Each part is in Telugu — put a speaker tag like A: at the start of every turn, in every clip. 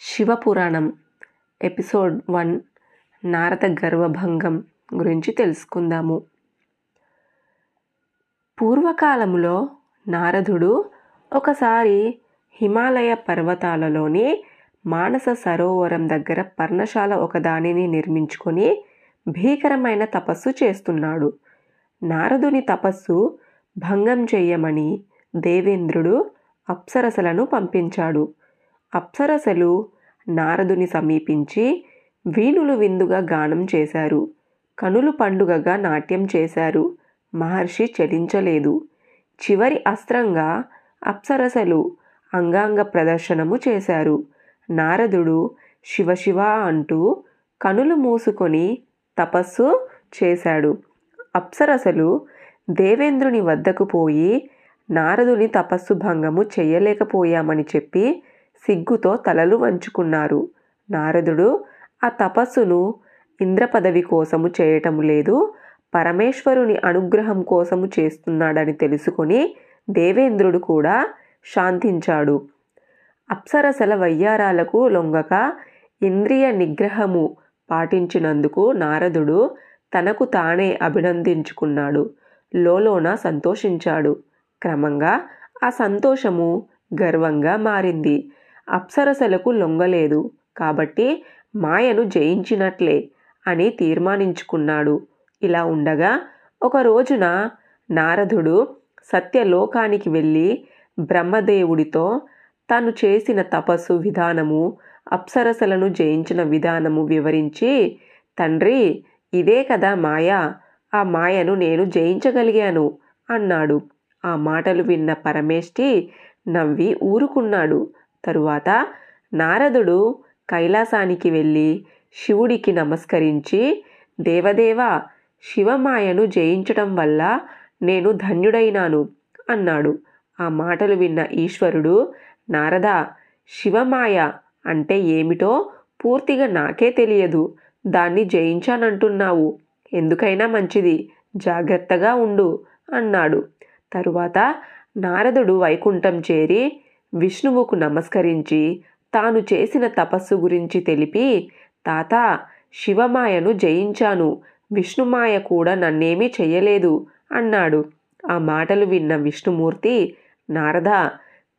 A: శివపురాణం ఎపిసోడ్ వన్ నారద గర్వభంగం గురించి తెలుసుకుందాము. పూర్వకాలములో నారదుడు ఒకసారి హిమాలయ పర్వతాలలోని మానస సరోవరం దగ్గర పర్ణశాల ఒకదానిని నిర్మించుకొని భీకరమైన తపస్సు చేస్తున్నాడు. నారదుని తపస్సు భంగం చేయమని దేవేంద్రుడు అప్సరసలను పంపించాడు. అప్సరసలు నారదుని సమీపించి వీణులు విందుగా గానం చేశారు. కనులు పండుగగా నాట్యం చేశారు. మహర్షి చలించలేదు. చివరి అస్త్రంగా అప్సరసలు అంగాంగ ప్రదర్శనము చేశారు. నారదుడు శివశివ అంటూ కనులు మూసుకొని తపస్సు చేశాడు. అప్సరసలు దేవేంద్రుని వద్దకు పోయి నారదుని తపస్సు భంగము చేయలేకపోయామని చెప్పి సిగ్గుతో తలలు వంచుకున్నారు. నారదుడు ఆ తపస్సును ఇంద్ర పదవి కోసము చేయటం లేదు. పరమేశ్వరుని అనుగ్రహం కోసము చేస్తున్నాడని తెలుసుకొని దేవేంద్రుడు కూడా శాంతించాడు. అప్సరసల వయ్యారాలకు లొంగక ఇంద్రియ నిగ్రహము పాటించినందుకు నారదుడు తనకు తానే అభినందించుకున్నాడు. లోలోన సంతోషించాడు. క్రమంగా ఆ సంతోషము గర్వంగా మారింది. అప్సరసలకు లొంగలేదు. కాబట్టి మాయను జయించినట్లే అని తీర్మానించుకున్నాడు. ఇలా ఉండగా ఒక రోజున నారదుడు సత్యలోకానికి వెళ్ళి బ్రహ్మదేవుడితో తాను చేసిన తపస్సు విధానము అప్సరసలను జయించిన విధానము వివరించి తండ్రి ఇదే కదా మాయ. ఆ మాయను నేను జయించగలిగాను అన్నాడు. ఆ మాటలు విన్న పరమేష్టి నవ్వి ఊరుకున్నాడు. తరువాత నారదుడు కైలాసానికి వెళ్ళి శివుడికి నమస్కరించి దేవదేవ శివమాయను జయించటం వల్ల నేను ధన్యుడైనాను అన్నాడు. ఆ మాటలు విన్న ఈశ్వరుడు నారద శివమాయ అంటే ఏమిటో పూర్తిగా నాకే తెలియదు. దాన్ని జయించానంటున్నావు. ఎందుకైనా మంచిది. జాగ్రత్తగా ఉండు అన్నాడు. తరువాత నారదుడు వైకుంఠం చేరి విష్ణువుకు నమస్కరించి తాను చేసిన తపస్సు గురించి తెలిపి తాత శివమాయను జయించాను. విష్ణుమాయ కూడా నన్నేమీ చెయ్యలేదు అన్నాడు. ఆ మాటలు విన్న విష్ణుమూర్తి నారద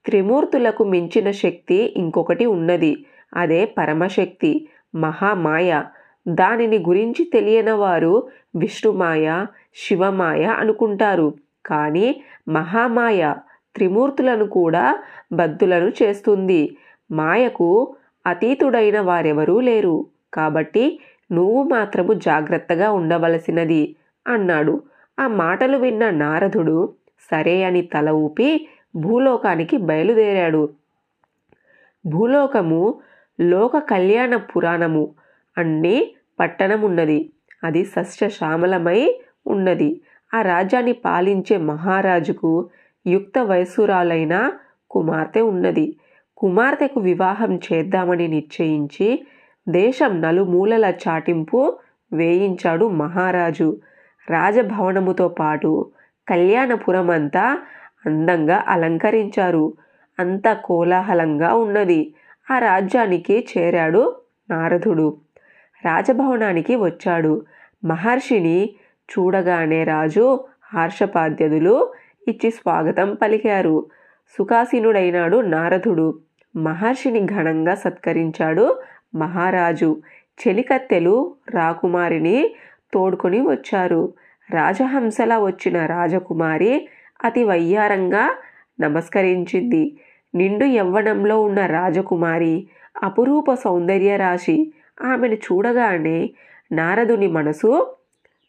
A: త్రిమూర్తులకు మించిన శక్తి ఇంకొకటి ఉన్నది. అదే పరమశక్తి మహామాయ. దానిని గురించి తెలియని వారు విష్ణుమాయ శివమాయ అనుకుంటారు. కానీ మహామాయ త్రిమూర్తులను కూడా బద్దులను చేస్తుంది. మాయకు అతీతుడైన వారెవరూ లేరు. కాబట్టి నువ్వు మాత్రము జాగ్రత్తగా ఉండవలసినది అన్నాడు. ఆ మాటలు విన్న నారదుడు సరే అని తల ఊపి భూలోకానికి బయలుదేరాడు. భూలోకము లోక కళ్యాణ పురాణము అన్ని పట్టణమున్నది. అది సస్యశ్యామలమై ఉన్నది. ఆ రాజ్యాన్ని పాలించే మహారాజుకు యుక్త వయసురాలైన కుమార్తె ఉన్నది. కుమార్తెకు వివాహం చేద్దామని నిశ్చయించి దేశం నలుమూలల చాటింపు వేయించాడు మహారాజు. రాజభవనముతో పాటు కళ్యాణపురం అంతా అందంగా అలంకరించారు. అంత కోలాహలంగా ఉన్నది. ఆ రాజ్యానికి చేరాడు నారదుడు. రాజభవనానికి వచ్చాడు. మహర్షిని చూడగానే రాజు హర్షపాద్యదులు ఇచ్చి స్వాగతం పలికారు. సుఖాసీనుడైనాడు నారదుడు. మహర్షిని ఘనంగా సత్కరించాడు మహారాజు. చెలికత్తెలు రాకుమారిని తోడుకొని వచ్చారు. రాజహంసలా వచ్చిన రాజకుమారి అతి వయ్యారంగా నమస్కరించింది. నిండు యవ్వనంలో ఉన్న రాజకుమారి అపురూప సౌందర్య రాశి. ఆమెను చూడగానే నారదుని మనసు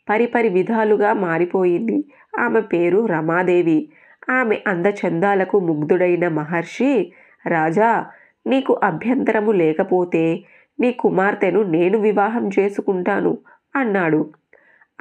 A: పరిపరి విధాలుగా మారిపోయింది. ఆమె పేరు రమాదేవి. ఆమె అందచందాలకు ముగ్ధుడైన మహర్షి రాజా నీకు అభ్యంతరము లేకపోతే నీ కుమార్తెను నేను వివాహం చేసుకుంటాను అన్నాడు.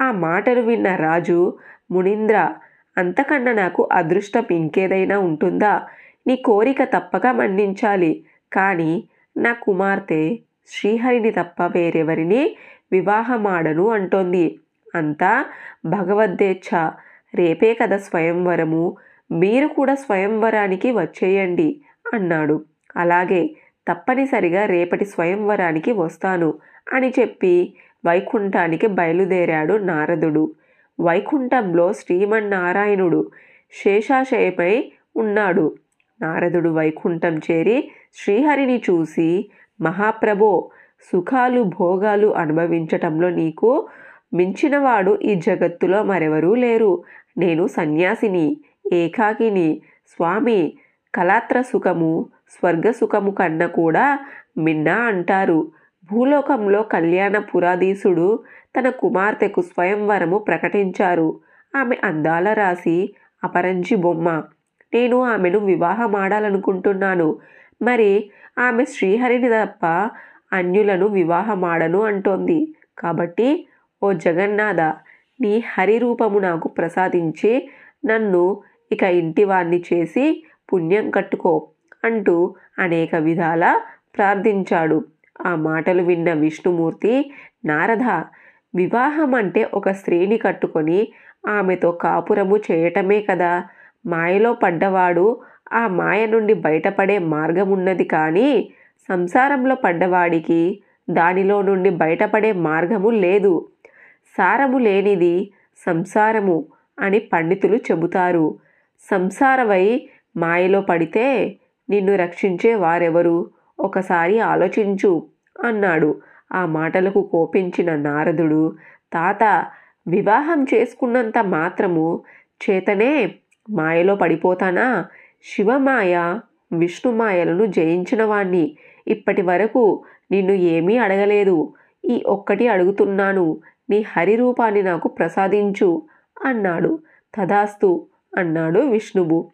A: ఆ మాటలు విన్న రాజు మునీంద్ర అంతకన్నా నాకు అదృష్టం ఇంకేదైనా ఉంటుందా? నీ కోరిక తప్పక మన్నించాలి. కానీ నా కుమార్తె శ్రీహరిని తప్ప వేరెవరిని వివాహమాడను అంటోంది. అంతా భగవద్దేచ్ఛ. రేపే కదా స్వయంవరము. మీరు కూడా స్వయంవరానికి వచ్చేయండి అన్నాడు. అలాగే తప్పనిసరిగా రేపటి స్వయంవరానికి వస్తాను అని చెప్పి వైకుంఠానికి బయలుదేరాడు నారదుడు. వైకుంఠంలో శ్రీమన్నారాయణుడు శేషాశయపై ఉన్నాడు. నారదుడు వైకుంఠం చేరి శ్రీహరిని చూసి మహాప్రభో సుఖాలు భోగాలు అనుభవించటంలో నీకు మించినవాడు ఈ జగత్తులో మరెవరూ లేరు. నేను సన్యాసిని ఏకాకిని స్వామి కళాత్ర సుఖము స్వర్గ సుఖము కన్నా కూడా మిన్న అంటారు. భూలోకంలో కళ్యాణ పురాధీసుడు తన కుమార్తెకు స్వయంవరము ప్రకటించారు. ఆమె అందాల రాసి అపరంజి బొమ్మ. నేను ఆమెను వివాహమాడాలనుకుంటున్నాను. మరి ఆమె శ్రీహరిని తప్ప అన్యులను వివాహమాడను అంటోంది. కాబట్టి ఓ జగన్నాథ నీ హరిరూపము నాకు ప్రసాదించి నన్ను ఇక ఇంటివాణ్ణి చేసి పుణ్యం కట్టుకో అంటూ అనేక విధాల ప్రార్థించాడు. ఆ మాటలు విన్న విష్ణుమూర్తి నారద వివాహం అంటే ఒక స్త్రీని కట్టుకొని ఆమెతో కాపురము చేయటమే కదా. మాయలో పడ్డవాడు ఆ మాయ నుండి బయటపడే మార్గం ఉన్నది కానీ సంసారంలో పడ్డవాడికి దానిలో నుండి బయటపడే మార్గము లేదు. సారము లేనిది సంసారము అని పండితులు చెబుతారు. సంసారవై మాయలో పడితే నిన్ను రక్షించే వారెవరు? ఒకసారి ఆలోచించు అన్నాడు. ఆ మాటలకు కోపించిన నారదుడు తాత వివాహం చేసుకున్నంత మాత్రము చేతనే మాయలో పడిపోతానా? శివమాయ విష్ణుమాయలను జయించిన వాణ్ణి. ఇప్పటి వరకు నిన్ను ఏమీ అడగలేదు. ఈ ఒక్కటి అడుగుతున్నాను. నీ హరిరూపాన్ని నాకు ప్రసాదించు అన్నాడు. తదాస్తు అన్నాడు విష్ణువు.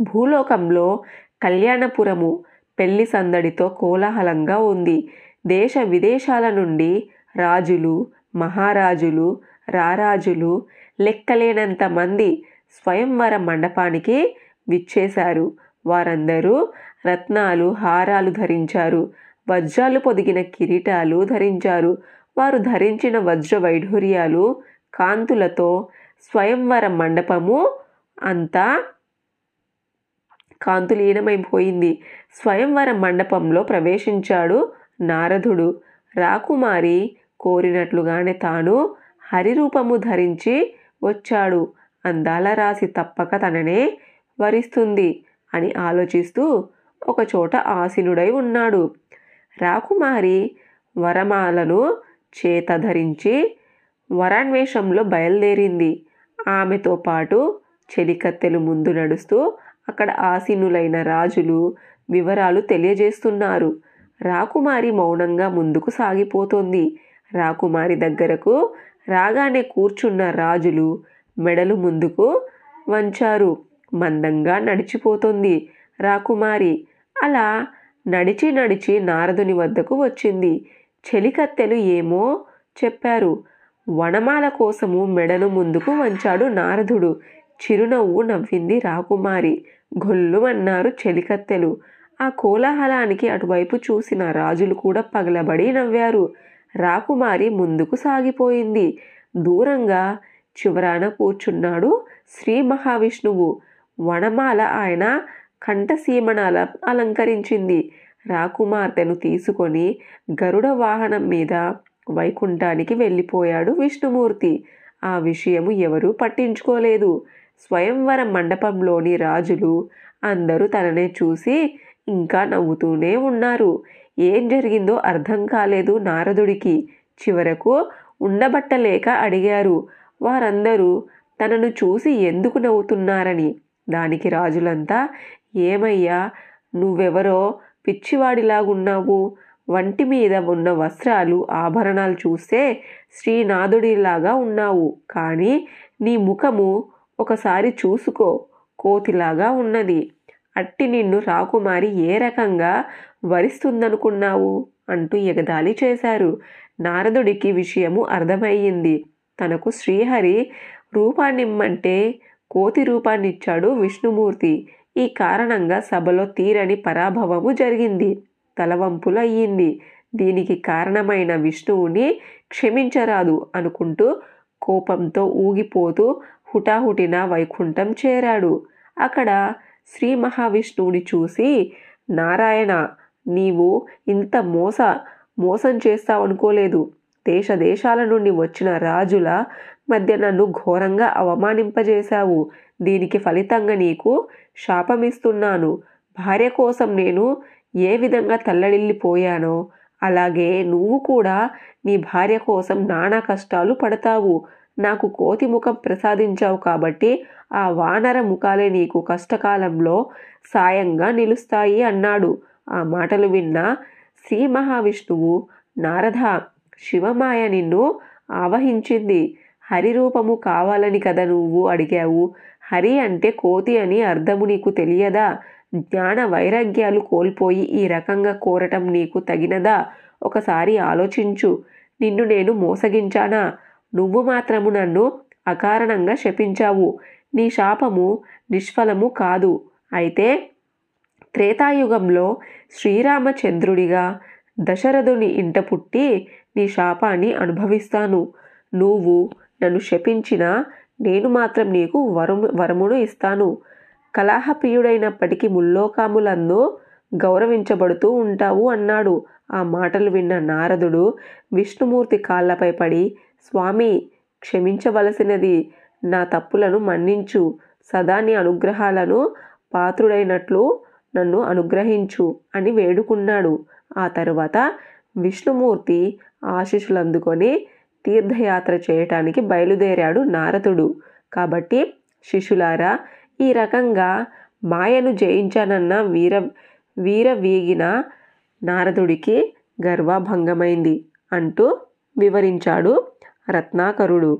A: భూలోకంలో కళ్యాణపురము పెళ్ళి సందడితో కోలాహలంగా ఉంది. దేశ విదేశాల నుండి రాజులు మహారాజులు రారాజులు లెక్కలేనంత మంది స్వయంవర మండపానికి విచ్చేశారు. వారందరూ రత్నాలు హారాలు ధరించారు. వజ్రాలు పొదిగిన కిరీటాలు ధరించారు. వారు ధరించిన వజ్ర వైఢూర్యాలు కాంతులతో స్వయంవర మండపము అంతా కాంతులీనమైపోయింది. స్వయంవర మండపంలో ప్రవేశించాడు నారదుడు. రాకుమారి కోరినట్లుగానే తాను హరిరూపము ధరించి వచ్చాడు. అందాల రాసి తప్పక తననే వరిస్తుంది అని ఆలోచిస్తూ ఒకచోట ఆసీనుడై ఉన్నాడు. రాకుమారి వరమాలను చేత ధరించి వరాన్వేషంలో బయలుదేరింది. ఆమెతో పాటు చెలికత్తెలు ముందు నడుస్తూ అక్కడ ఆసీనులైన రాజులు వివరాలు తెలియజేస్తున్నారు. రాకుమారి మౌనంగా ముందుకు సాగిపోతోంది. రాకుమారి దగ్గరకు రాగానే కూర్చున్న రాజులు మెడలు ముందుకు వంచారు. మందంగా నడిచిపోతుంది రాకుమారి. అలా నడిచి నడిచి నారదుని వద్దకు వచ్చింది. చెలికత్తెలు ఏమో చెప్పారు. వనమాల కోసము మెడను ముందుకు వంచాడు నారదుడు. చిరునవ్వు నవ్వింది రాకుమారి. గొల్లుమన్నారు చెలికత్తెలు. ఆ కోలాహలానికి అటువైపు చూసిన రాజులు కూడా పగలబడి నవ్వారు. రాకుమారి ముందుకు సాగిపోయింది. దూరంగా చివరాన కూర్చున్నాడు శ్రీ మహావిష్ణువు. వనమాల ఆయన కంఠసీమణాల అలంకరించింది. రాకుమార్తెను తీసుకొని గరుడ వాహనం మీద వైకుంఠానికి వెళ్ళిపోయాడు విష్ణుమూర్తి. ఆ విషయము ఎవరూ పట్టించుకోలేదు. స్వయంవర మండపంలోని రాజులు అందరూ తననే చూసి ఇంకా నవ్వుతూనే ఉన్నారు. ఏం జరిగిందో అర్థం కాలేదు నారదుడికి. చివరకు ఉండబట్టలేక అడిగారు. వారందరూ తనను చూసి ఎందుకు నవ్వుతున్నారని. దానికి రాజులంతా ఏమయ్యా నువ్వెవరో పిచ్చివాడిలాగున్నావు. వంటి మీద ఉన్న వస్త్రాలు ఆభరణాలు చూస్తే శ్రీనాథుడిలాగా ఉన్నావు. కానీ నీ ముఖము ఒకసారి చూసుకో. కోతిలాగా ఉన్నది. అట్టి నిన్ను రాకుమారి ఏ రకంగా వరిస్తుందనుకున్నావు? అంటూ ఎగదాలి చేశారు. నారదుడికి విషయము అర్థమయ్యింది. తనకు శ్రీహరి రూపాన్నిమ్మంటే కోతి రూపాన్నిచ్చాడు విష్ణుమూర్తి. ఈ కారణంగా సభలో తీరని పరాభవము జరిగింది. తలవంపులు అయ్యింది దీనికి కారణమైన విష్ణువుని క్షమించరాదు అనుకుంటూ కోపంతో ఊగిపోతూ హుటాహుటిన వైకుంఠం చేరాడు. అక్కడ శ్రీ మహావిష్ణువుని చూసి నారాయణ నీవు ఇంత మోస మోసం చేస్తావనుకోలేదు. దేశ దేశాల నుండి వచ్చిన రాజుల మధ్య నన్ను ఘోరంగా అవమానింపజేశావు. దీనికి ఫలితంగా నీకు శాపమిస్తున్నాను. భార్య కోసం నేను ఏ విధంగా తల్లడిల్లిపోయానో అలాగే నువ్వు కూడా నీ భార్య కోసం నానా కష్టాలు పడతావు. నాకు కోతి ముఖం ప్రసాదించావు కాబట్టి ఆ వానర ముఖాలే నీకు కష్టకాలంలో సాయంగా నిలుస్తాయి అన్నాడు. ఆ మాటలు విన్న శ్రీ మహావిష్ణువు నారద శివమాయ నిన్ను ఆవహించింది. హరి రూపము కావాలని కదా నువ్వు అడిగావు? హరి అంటే కోతి అని అర్థము నీకు తెలియదా? జ్ఞాన వైరాగ్యాలు కోల్పోయి ఈ రకంగా కోరటం నీకు తగినదా? ఒకసారి ఆలోచించు. నిన్ను నేను మోసగించానా? నువ్వు మాత్రము నన్ను అకారణంగా శపించావు. నీ శాపము నిష్ఫలము కాదు. అయితే త్రేతాయుగంలో శ్రీరామచంద్రుడిగా దశరథుని ఇంట పుట్టి నీ శాపాన్ని అనుభవిస్తాను. నువ్వు నన్ను శపించినా నేను మాత్రం నీకు వరము వరమును ఇస్తాను. కలహప్రియుడైనప్పటికీ ముల్లోకాములందు గౌరవించబడుతూ ఉంటావు అన్నాడు. ఆ మాటలు విన్న నారదుడు విష్ణుమూర్తి కాళ్ళపై పడి స్వామి క్షమించవలసినది నా తప్పులను మన్నించు. సదా నీ అనుగ్రహాలను పాత్రుడైనట్లు నన్ను అనుగ్రహించు అని వేడుకున్నాడు. ఆ తరువాత విష్ణుమూర్తి ఆశీస్సులు అందుకొని తీర్థయాత్ర చేయటానికి బయలుదేరాడు నారదుడు. కాబట్టి శిష్యులారా ఈ రకంగా మాయను జయించానన్న వీర వీర వీగిన నారదుడికి గర్వభంగమైంది అంటూ వివరించాడు రత్నాకరుడు.